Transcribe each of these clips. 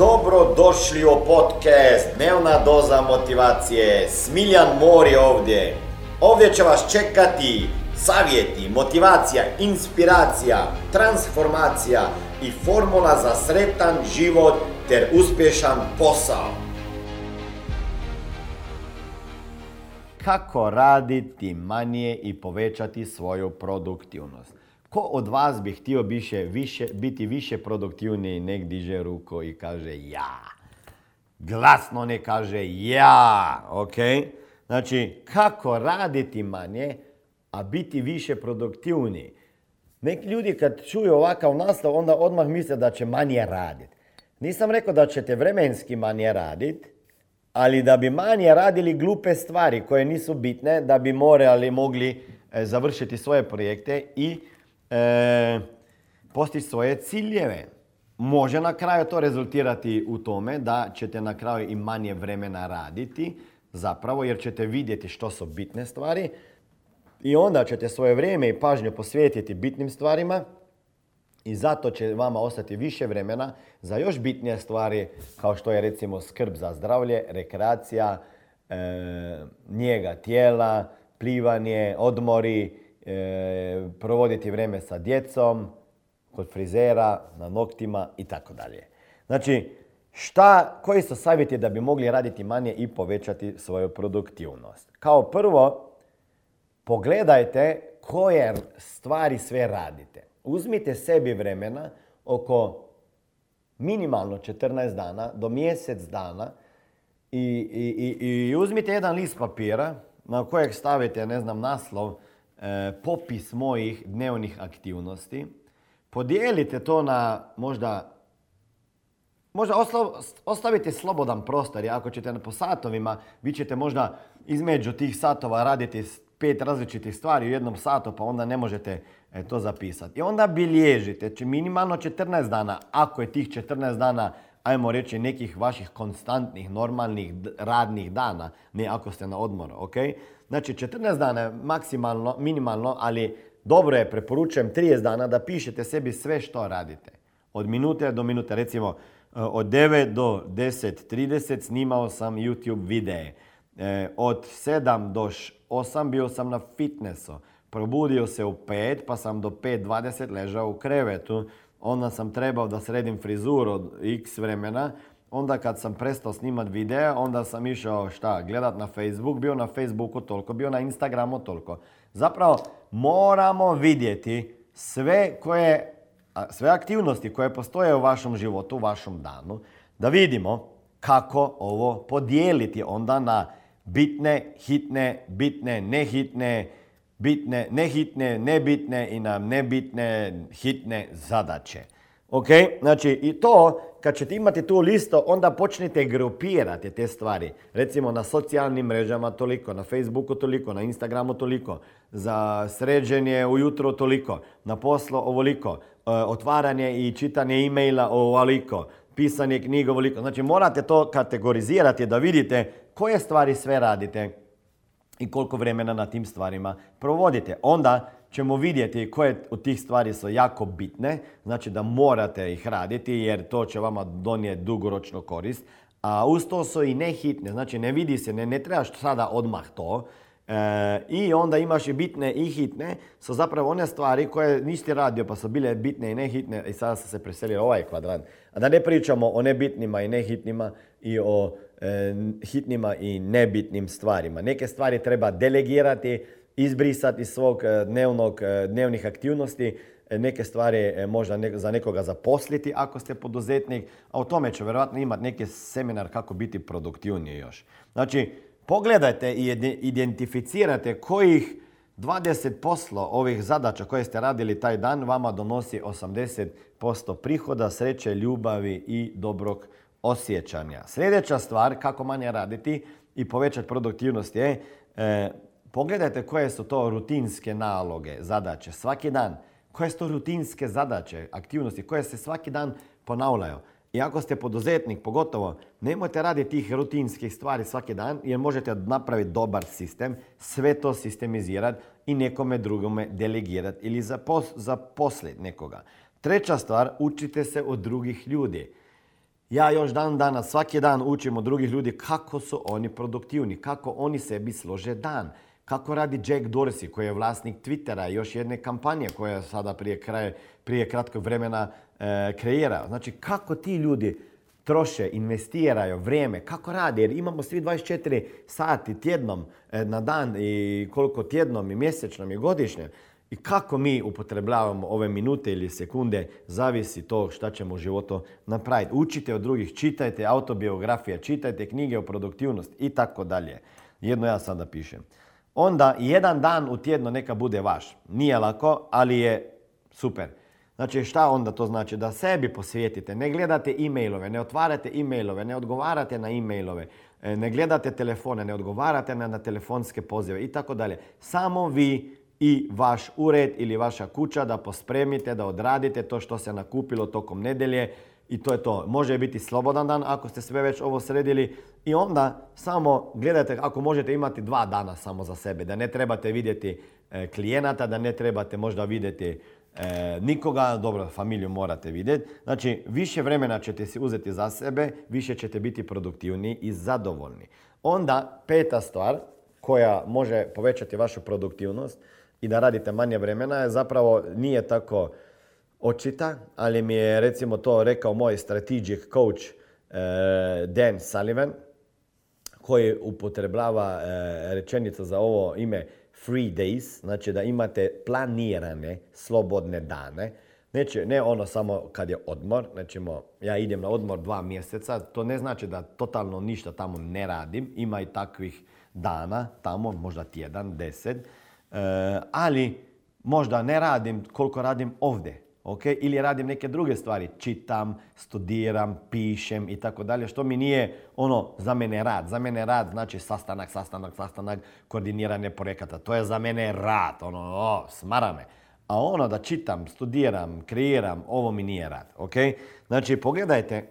Dobro došli u podcast Dnevna doza motivacije. Smiljan Mor je ovdje. Ovdje će vas čekati savjeti, motivacija, inspiracija, transformacija i formula za sretan život ter uspješan posao. Kako raditi manje i povećati svoju produktivnost? Ko od vas bi htio više, više, biti više produktivniji, nek diže ruku i kaže ja. Glasno ne kaže ja, ok? Znači, kako raditi manje, a biti više produktivniji. Neki ljudi kad čuju ovakav nastav, onda odmah misle da će manje raditi. Nisam rekao da ćete vremenski manje raditi, ali da bi manje radili glupe stvari koje nisu bitne, da bi morali mogli e, završiti svoje projekte i e, postići svoje ciljeve. Može na kraju to rezultirati u tome da ćete na kraju i manje vremena raditi, zapravo jer ćete vidjeti što su bitne stvari i onda ćete svoje vrijeme i pažnju posvetiti bitnim stvarima i zato će vama ostati više vremena za još bitnije stvari kao što je recimo skrb za zdravlje, rekreacija, e, njega tijela, plivanje, odmori, e, provoditi vrijeme sa djecom, kod frizera, na noktima i tako dalje. Znači, šta, koji su savjeti da bi mogli raditi manje i povećati svoju produktivnost? Kao prvo, pogledajte koje stvari sve radite. Uzmite sebi vremena oko minimalno 14 dana do mjesec dana i, i, i uzmite jedan list papira na kojeg stavite, ne znam, naslov popis mojih dnevnih aktivnosti. Podijelite to na možda Možda ostavite slobodan prostor, ako ćete po satovima, vi ćete možda između tih satova raditi pet različitih stvari u jednom satu, pa onda ne možete e, to zapisati. I onda bilježite, minimalno 14 dana, ako je tih 14 dana, ajmo reći, nekih vaših konstantnih, normalnih radnih dana, ne ako ste na odmoru, ok? Znači 14 dana maksimalno, minimalno, ali dobro je, preporučujem 30 dana da pišete sebi sve što radite. Od minute do minute, recimo e, od 9 do 10.30 snimao sam YouTube videe. E, od 7 do 8 bio sam na fitnessu. Probudio se u 5 pa sam do 5.20 ležao u krevetu. Onda sam trebao da sredim frizuru od x vremena Onda kad sam prestao snimat videa, onda sam išao šta, gledat na Facebook, bio na Facebooku toliko, bio na Instagramu toliko. Zapravo moramo vidjeti sve koje, sve aktivnosti koje postoje u vašem životu, u vašem danu, da vidimo kako ovo podijeliti onda na bitne, hitne, bitne, nehitne, bitne, nehitne, nebitne i na nebitne, hitne zadaće. Ok, znači i to kad ćete imati tu listu, onda počnite grupirati te stvari. Recimo na socijalnim mrežama toliko, na Facebooku toliko, na Instagramu toliko, za sređenje ujutro toliko, na poslu ovoliko, e, otvaranje i čitanje e-maila ovoliko, pisanje knjiga ovoliko. Znači morate to kategorizirati da vidite koje stvari sve radite i koliko vremena na tim stvarima provodite. Onda ćemo vidjeti koje od tih stvari su jako bitne, znači da morate ih raditi jer to će vama donijeti dugoročno korist. A uz to su i nehitne, znači ne vidi se, ne, ne trebaš sada odmah to. I onda imaš i bitne i hitne, su zapravo one stvari koje nisi radio pa su bile bitne i nehitne i sada se preselio ovaj kvadrant. A da ne pričamo o nebitnima i nehitnima i o e, hitnima i nebitnim stvarima. Neke stvari treba delegirati, izbrisati iz svog e, dnevnog, e, dnevnih aktivnosti, e, neke stvari možda za nekoga zaposliti ako ste poduzetnik, a o tome će vjerojatno imati neki seminar kako biti produktivniji još. Znači, pogledajte i identificirate kojih 20 poslo ovih zadaća koje ste radili taj dan vama donosi 80% prihoda, sreće, ljubavi i dobrog osjećanja. Sljedeća stvar kako manje raditi i povećati produktivnost je Pogledajte koje su to rutinske naloge, zadaće svaki dan. Koje su to rutinske zadaće, aktivnosti koje se svaki dan ponavljaju. I ako ste poduzetnik, pogotovo, nemojte raditi tih rutinskih stvari svaki dan jer možete napraviti dobar sistem, sve to sistemizirati i nekome drugome delegirati ili zaposliti nekoga. Treća stvar, učite se od drugih ljudi. Ja još dan danas, svaki dan učim od drugih ljudi kako su oni produktivni, kako oni sebi slože dan. Kako radi Jack Dorsey koji je vlasnik Twittera i još jedne kampanje koja sada prije, kraje, prije kratkog vremena e, kreira. Znači kako ti ljudi troše, investiraju vrijeme, kako rade, jer imamo svi 24 sati tjednom e, na dan i koliko tjednom i mjesečnom i godišnje. I kako mi upotrebljavamo ove minute ili sekunde, zavisi to šta ćemo u životu napraviti. Učite od drugih, čitajte autobiografije, čitajte knjige o produktivnosti i tako dalje. Jedno ja sada pišem. Onda jedan dan u tjedno neka bude vaš. Nije lako, ali je super. Znači šta onda to znači? Da sebi posvijetite, ne gledate e-mailove, ne otvarate e-mailove, ne odgovarate na e-mailove, e, ne gledate telefone, ne odgovarate na, telefonske pozive i tako dalje. Samo vi i vaš ured ili vaša kuća da pospremite, da odradite to što se nakupilo tokom nedelje i to je to. Može biti slobodan dan ako ste sve već ovo sredili i onda samo gledajte ako možete imati dva dana samo za sebe, da ne trebate vidjeti e, klijenata, da ne trebate možda vidjeti e, nikoga, dobro, familiju morate vidjeti. Znači, više vremena ćete si uzeti za sebe, više ćete biti produktivni i zadovoljni. Onda, peta stvar koja može povećati vašu produktivnost i da radite manje vremena je zapravo nije tako očita, ali mi je recimo to rekao moj strategic coach eh, Dan Sullivan, koji upotrebljava eh, rečenicu za ovo ime free days, znači da imate planirane slobodne dane. Neće, ne ono samo kad je odmor, znači ja idem na odmor dva mjeseca, to ne znači da totalno ništa tamo ne radim, ima i takvih dana tamo, možda tjedan, deset, eh, ali možda ne radim koliko radim ovdje. Okay? Ili radim neke druge stvari, čitam, studiram, pišem i tako dalje, što mi nije ono za mene rad. Za mene rad znači sastanak, sastanak, sastanak, koordiniranje projekata. To je za mene rad, ono, o, smara me. A ono da čitam, studiram, kreiram, ovo mi nije rad. Okay? Znači, pogledajte,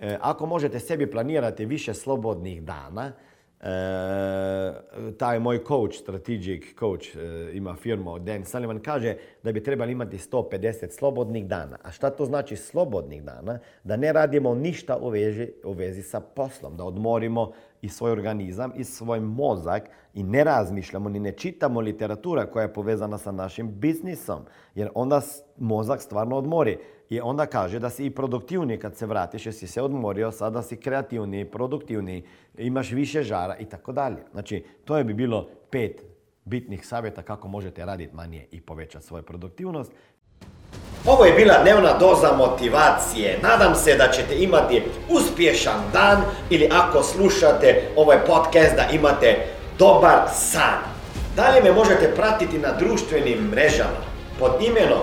e, ako možete sebi planirati više slobodnih dana, E, taj moj coach, strategic coach, e, ima firmu Dan Sullivan, kaže da bi trebali imati 150 slobodnih dana. A šta to znači slobodnih dana? Da ne radimo ništa u vezi, u vezi sa poslom, da odmorimo i svoj organizam i svoj mozak i ne razmišljamo ni ne čitamo literatura koja je povezana sa našim biznisom. Jer onda mozak stvarno odmori. I onda kaže da si i produktivniji kad se vratiš, jer si se odmorio, sada si kreativniji, produktivniji, imaš više žara i tako dalje. Znači, to je bi bilo pet bitnih savjeta kako možete raditi manje i povećati svoju produktivnost. Ovo je bila dnevna doza motivacije. Nadam se da ćete imati uspješan dan ili ako slušate ovaj podcast da imate dobar san. Dalje me možete pratiti na društvenim mrežama pod imenom